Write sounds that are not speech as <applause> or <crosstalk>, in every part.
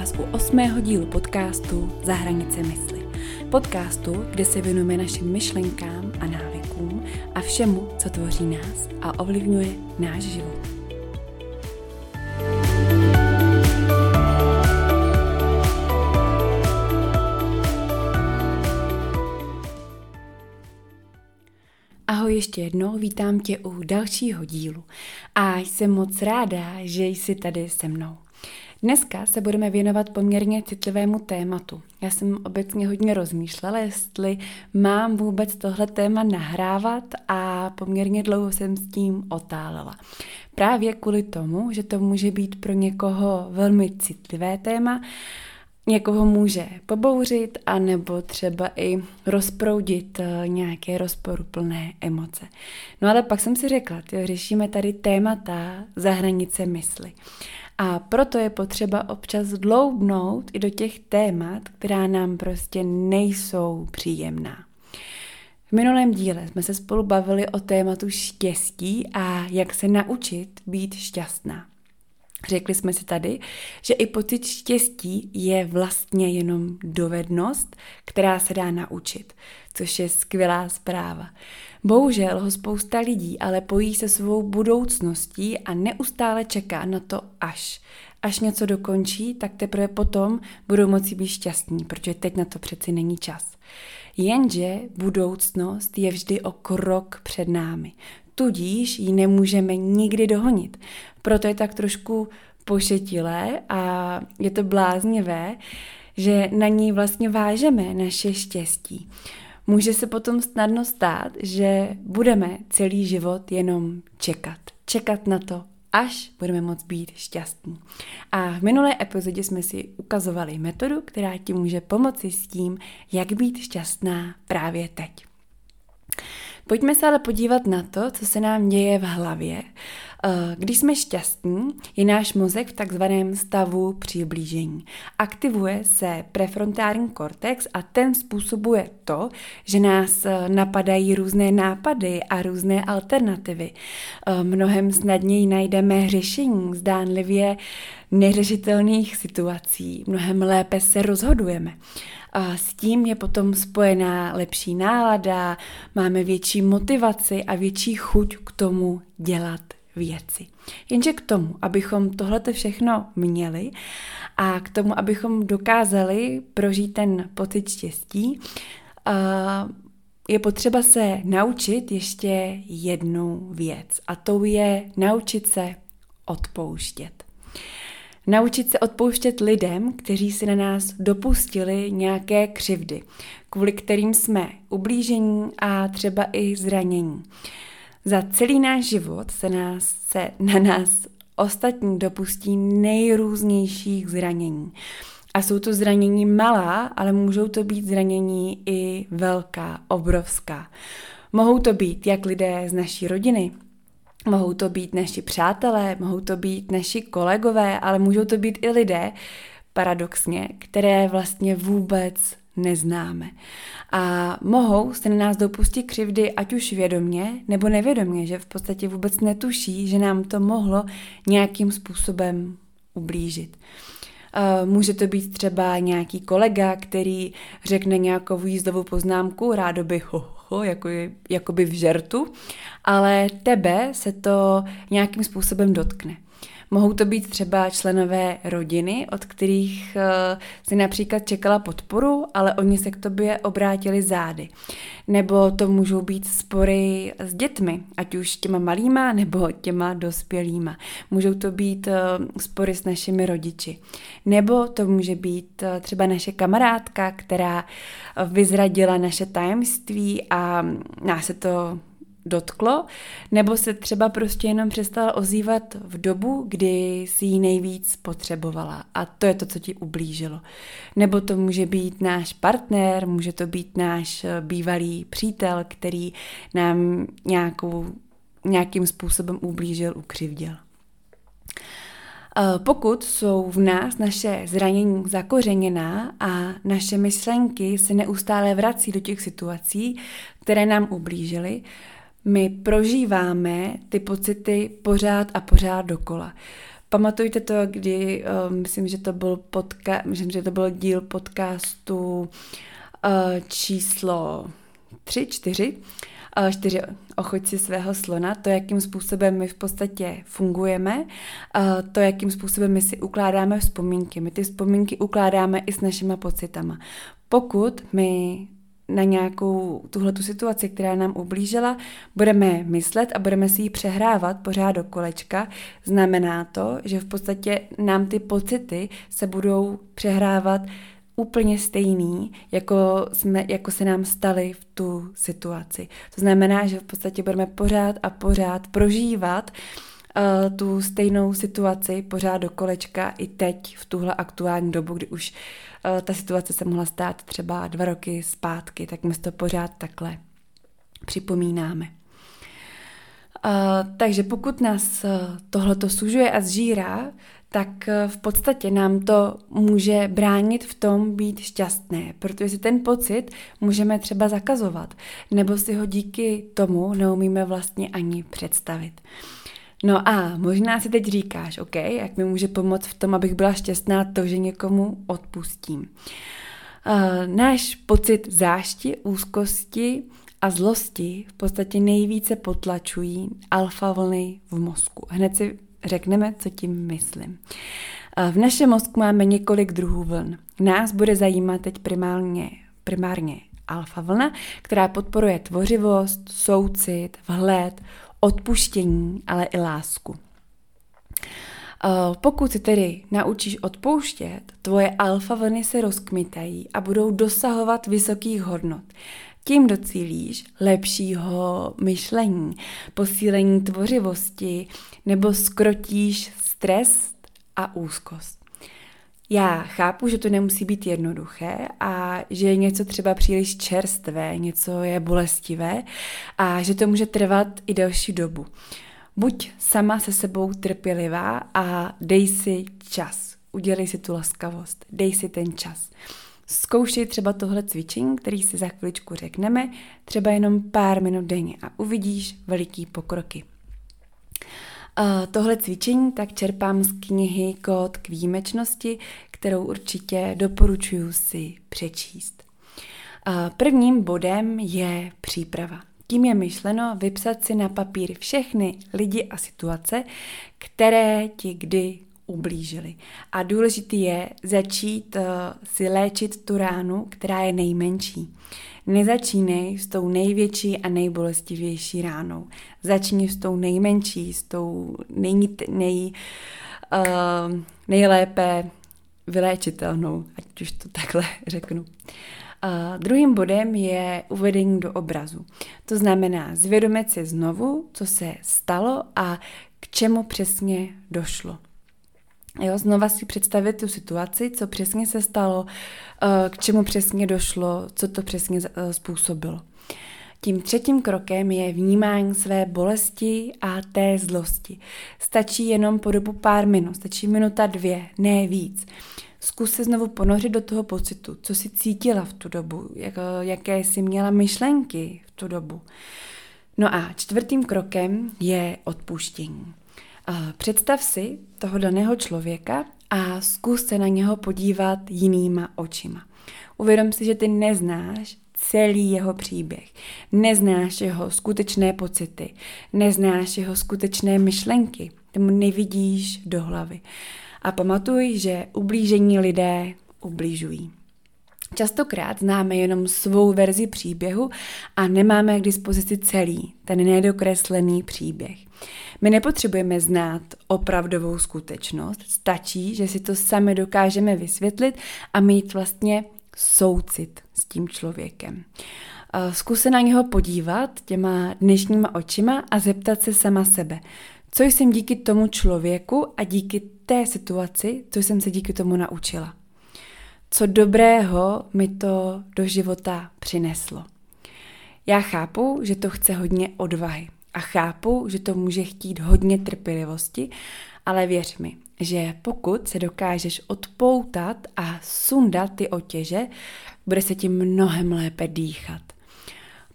vás u osmého dílu podcastu Za hranice mysli. Podcastu, kde se věnujeme našim myšlenkám a návykům a všemu, co tvoří nás a ovlivňuje náš život. Ahoj ještě jednou, vítám tě u dalšího dílu a jsem moc ráda, že jsi tady se mnou. Dneska se budeme věnovat poměrně citlivému tématu. Já jsem obecně hodně rozmýšlela, jestli mám vůbec tohle téma nahrávat a poměrně dlouho jsem s tím otálela. Právě kvůli tomu, že to může být pro někoho velmi citlivé téma, někoho může pobouřit a nebo třeba i rozproudit eh, nějaké rozporuplné emoce. No ale pak jsem si řekla, že řešíme tady témata za hranice mysli. A proto je potřeba občas dloubnout i do těch témat, která nám prostě nejsou příjemná. V minulém díle jsme se spolu bavili o tématu štěstí a jak se naučit být šťastná. Řekli jsme si tady, že i pocit štěstí je vlastně jenom dovednost, která se dá naučit, což je skvělá zpráva. Bohužel ho spousta lidí ale pojí se svou budoucností a neustále čeká na to až. Až něco dokončí, tak teprve potom budou moci být šťastní, protože teď na to přeci není čas. Jenže budoucnost je vždy o krok před námi. Tudíž ji nemůžeme nikdy dohonit. Proto je tak trošku pošetilé a je to bláznivé, že na ní vlastně vážeme naše štěstí. Může se potom snadno stát, že budeme celý život jenom čekat. Čekat na to, až budeme moct být šťastní. A v minulé epizodě jsme si ukazovali metodu, která ti může pomoci s tím, jak být šťastná právě teď. Pojďme se ale podívat na to, co se nám děje v hlavě. Eh, když jsme šťastní, je náš mozek v takzvaném stavu přiblížení. Aktivuje se prefrontální kortex a ten způsobuje to, že nás eh, napadají různé nápady a různé alternativy. Eh, mnohem snadněji najdeme řešení zdánlivě neřešitelných situací. Mnohem lépe se rozhodujeme. S tím je potom spojená lepší nálada, máme větší motivaci a větší chuť k tomu dělat věci. Jenže k tomu, abychom tohleto všechno měli a k tomu, abychom dokázali prožít ten pocit štěstí, je potřeba se naučit ještě jednu věc a to je naučit se odpouštět. Naučit se odpouštět lidem, kteří si na nás dopustili nějaké křivdy, kvůli kterým jsme ublížení a třeba i zranění. Za celý náš život se, nás, se na nás ostatní dopustí nejrůznějších zranění. A jsou to zranění malá, ale můžou to být zranění i velká, obrovská. Mohou to být jak lidé z naší rodiny, mohou to být naši přátelé, mohou to být naši kolegové, ale můžou to být i lidé, paradoxně, které vlastně vůbec neznáme. A mohou se na nás dopustit křivdy, ať už vědomně nebo nevědomně, že v podstatě vůbec netuší, že nám to mohlo nějakým způsobem ublížit. Může to být třeba nějaký kolega, který řekne nějakou výjízdovou poznámku, rádoby ho, ho jako, jakoby v žertu, ale tebe se to nějakým způsobem dotkne. Mohou to být třeba členové rodiny, od kterých uh, si například čekala podporu, ale oni se k tobě obrátili zády. Nebo to můžou být spory s dětmi, ať už těma malýma nebo těma dospělýma. Můžou to být uh, spory s našimi rodiči. Nebo to může být uh, třeba naše kamarádka, která vyzradila naše tajemství a nás se to dotklo, nebo se třeba prostě jenom přestala ozývat v dobu, kdy si ji nejvíc potřebovala. A to je to, co ti ublížilo. Nebo to může být náš partner, může to být náš eh, bývalý přítel, který nám nějakou, nějakým způsobem ublížil, ukřivděl. Eh, pokud jsou v nás naše zranění zakořeněná a naše myšlenky se neustále vrací do těch situací, které nám ublížily, my prožíváme ty pocity pořád a pořád dokola. Pamatujte to, kdy, uh, myslím, že to byl podka- myslím, že to byl díl podcastu uh, číslo 3, 4, uh, 4 ochoť svého slona, to, jakým způsobem my v podstatě fungujeme, uh, to, jakým způsobem my si ukládáme vzpomínky. My ty vzpomínky ukládáme i s našima pocitama. Pokud my na nějakou tuhle tu situaci, která nám ublížila, budeme myslet a budeme si ji přehrávat pořád do kolečka, znamená to, že v podstatě nám ty pocity se budou přehrávat úplně stejný, jako, jsme, jako se nám staly v tu situaci. To znamená, že v podstatě budeme pořád a pořád prožívat uh, tu stejnou situaci pořád do kolečka i teď v tuhle aktuální dobu, kdy už uh, ta situace se mohla stát třeba dva roky zpátky, tak my to pořád takhle připomínáme. Uh, takže pokud nás tohleto sužuje a zžírá, tak v podstatě nám to může bránit v tom být šťastné, protože si ten pocit můžeme třeba zakazovat, nebo si ho díky tomu neumíme vlastně ani představit. No a možná si teď říkáš, OK, jak mi může pomoct v tom, abych byla šťastná to, že někomu odpustím. Uh, náš pocit zášti, úzkosti a zlosti v podstatě nejvíce potlačují alfa vlny v mozku. Hned si řekneme, co tím myslím. V našem mozku máme několik druhů vln. Nás bude zajímat teď primárně, primárně alfa vlna, která podporuje tvořivost, soucit, vhled, odpuštění, ale i lásku. Pokud si tedy naučíš odpouštět, tvoje alfa vlny se rozkmitají a budou dosahovat vysokých hodnot. Tím docílíš lepšího myšlení, posílení tvořivosti nebo skrotíš stres a úzkost. Já chápu, že to nemusí být jednoduché a že je něco třeba příliš čerstvé, něco je bolestivé a že to může trvat i delší dobu. Buď sama se sebou trpělivá a dej si čas. Udělej si tu laskavost, dej si ten čas. Zkoušej třeba tohle cvičení, který si za chviličku řekneme, třeba jenom pár minut denně a uvidíš veliký pokroky. Uh, tohle cvičení tak čerpám z knihy Kód k výjimečnosti, kterou určitě doporučuji si přečíst. Uh, prvním bodem je příprava. Tím je myšleno vypsat si na papír všechny lidi a situace, které ti kdy ublížili. A důležitý je začít uh, si léčit tu ránu, která je nejmenší. Nezačínej s tou největší a nejbolestivější ránou. Začni s tou nejmenší, s tou nej, nej, uh, nejlépe vyléčitelnou, ať už to takhle <laughs> řeknu. Uh, druhým bodem je uvedení do obrazu. To znamená zvědomit si znovu, co se stalo a k čemu přesně došlo. Jo, znova si představit tu situaci, co přesně se stalo, eh, k čemu přesně došlo, co to přesně eh, způsobilo. Tím třetím krokem je vnímání své bolesti a té zlosti. Stačí jenom po dobu pár minut, stačí minuta dvě, ne víc. Zkus se znovu ponořit do toho pocitu, co jsi cítila v tu dobu, jak, jaké jsi měla myšlenky v tu dobu. No a čtvrtým krokem je odpuštění. Představ si toho daného člověka a zkus se na něho podívat jinýma očima. Uvědom si, že ty neznáš celý jeho příběh. Neznáš jeho skutečné pocity, neznáš jeho skutečné myšlenky, tomu nevidíš do hlavy. A pamatuj, že ublížení lidé ubližují. Častokrát známe jenom svou verzi příběhu a nemáme k dispozici celý, ten nedokreslený příběh. My nepotřebujeme znát opravdovou skutečnost, stačí, že si to sami dokážeme vysvětlit a mít vlastně soucit s tím člověkem. Zkus se na něho podívat těma dnešníma očima a zeptat se sama sebe, co jsem díky tomu člověku a díky té situaci, co jsem se díky tomu naučila co dobrého mi to do života přineslo. Já chápu, že to chce hodně odvahy a chápu, že to může chtít hodně trpělivosti, ale věř mi, že pokud se dokážeš odpoutat a sundat ty otěže, bude se ti mnohem lépe dýchat.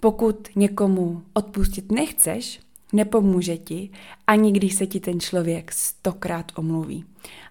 Pokud někomu odpustit nechceš, nepomůže ti, ani když se ti ten člověk stokrát omluví.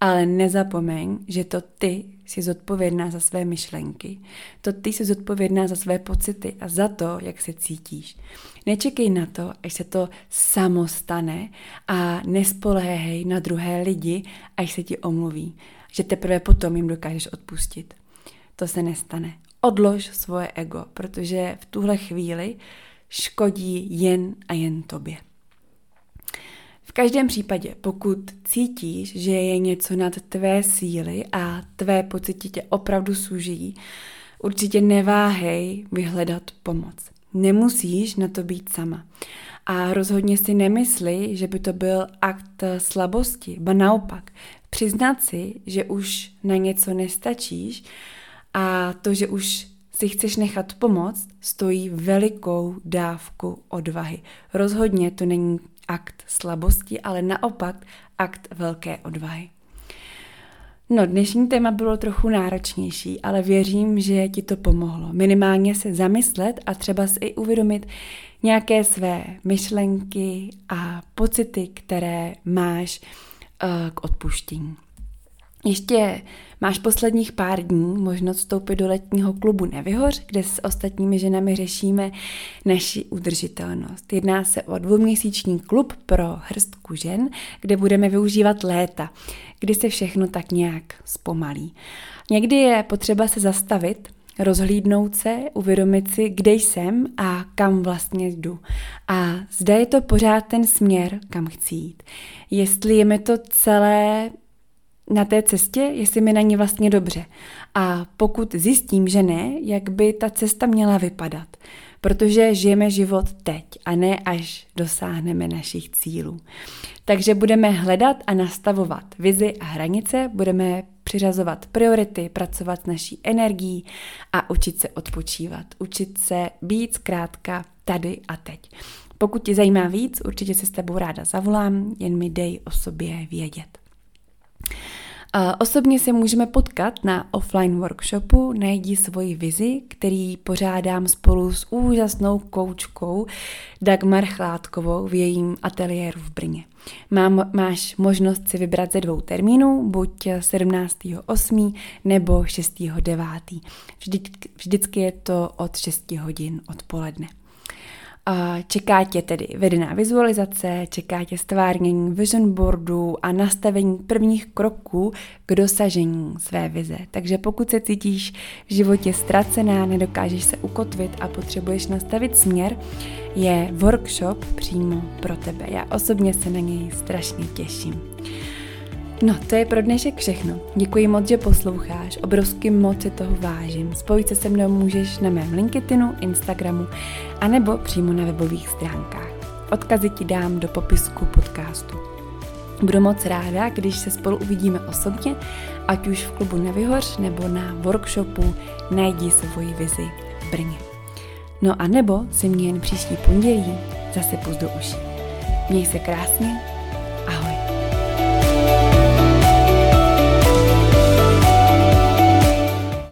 Ale nezapomeň, že to ty jsi zodpovědná za své myšlenky, to ty jsi zodpovědná za své pocity a za to, jak se cítíš. Nečekej na to, až se to samo stane a nespoléhej na druhé lidi, až se ti omluví, že teprve potom jim dokážeš odpustit. To se nestane. Odlož svoje ego, protože v tuhle chvíli škodí jen a jen tobě. Každém případě, pokud cítíš, že je něco nad tvé síly a tvé pocity tě opravdu suží, určitě neváhej vyhledat pomoc. Nemusíš na to být sama. A rozhodně si nemysli, že by to byl akt slabosti, ba naopak. Přiznat si, že už na něco nestačíš a to, že už si chceš nechat pomoct, stojí velikou dávku odvahy. Rozhodně to není akt slabosti, ale naopak akt velké odvahy. No, dnešní téma bylo trochu náročnější, ale věřím, že ti to pomohlo. Minimálně se zamyslet a třeba si i uvědomit nějaké své myšlenky a pocity, které máš uh, k odpuštění. Ještě máš posledních pár dní možnost vstoupit do letního klubu Nevyhoř, kde s ostatními ženami řešíme naši udržitelnost. Jedná se o dvouměsíční klub pro hrstku žen, kde budeme využívat léta, kdy se všechno tak nějak zpomalí. Někdy je potřeba se zastavit, rozhlídnout se, uvědomit si, kde jsem a kam vlastně jdu. A zda je to pořád ten směr, kam chci jít. Jestli je mi to celé na té cestě, jestli mi na ní vlastně dobře. A pokud zjistím, že ne, jak by ta cesta měla vypadat. Protože žijeme život teď a ne až dosáhneme našich cílů. Takže budeme hledat a nastavovat vizi a hranice, budeme přiřazovat priority, pracovat s naší energií a učit se odpočívat. Učit se být zkrátka tady a teď. Pokud ti zajímá víc, určitě se s tebou ráda zavolám, jen mi dej o sobě vědět. Osobně se můžeme potkat na offline workshopu Najdi svoji vizi, který pořádám spolu s úžasnou koučkou Dagmar Chládkovou v jejím ateliéru v Brně. Mám, máš možnost si vybrat ze dvou termínů, buď 17.8. nebo 6.9. Vždy, vždycky je to od 6 hodin odpoledne. Čeká tě tedy vedená vizualizace, čeká tě stvárnění vision boardu a nastavení prvních kroků k dosažení své vize. Takže pokud se cítíš v životě ztracená, nedokážeš se ukotvit a potřebuješ nastavit směr, je workshop přímo pro tebe. Já osobně se na něj strašně těším. No, to je pro dnešek všechno. Děkuji moc, že posloucháš, obrovsky moc si toho vážím. Spojit se se mnou můžeš na mém LinkedInu, Instagramu, anebo přímo na webových stránkách. Odkazy ti dám do popisku podcastu. Budu moc ráda, když se spolu uvidíme osobně, ať už v klubu Nevyhoř nebo na workshopu Najdi svoji vizi v Brně. No a nebo si mě jen příští pondělí zase do uší. Měj se krásně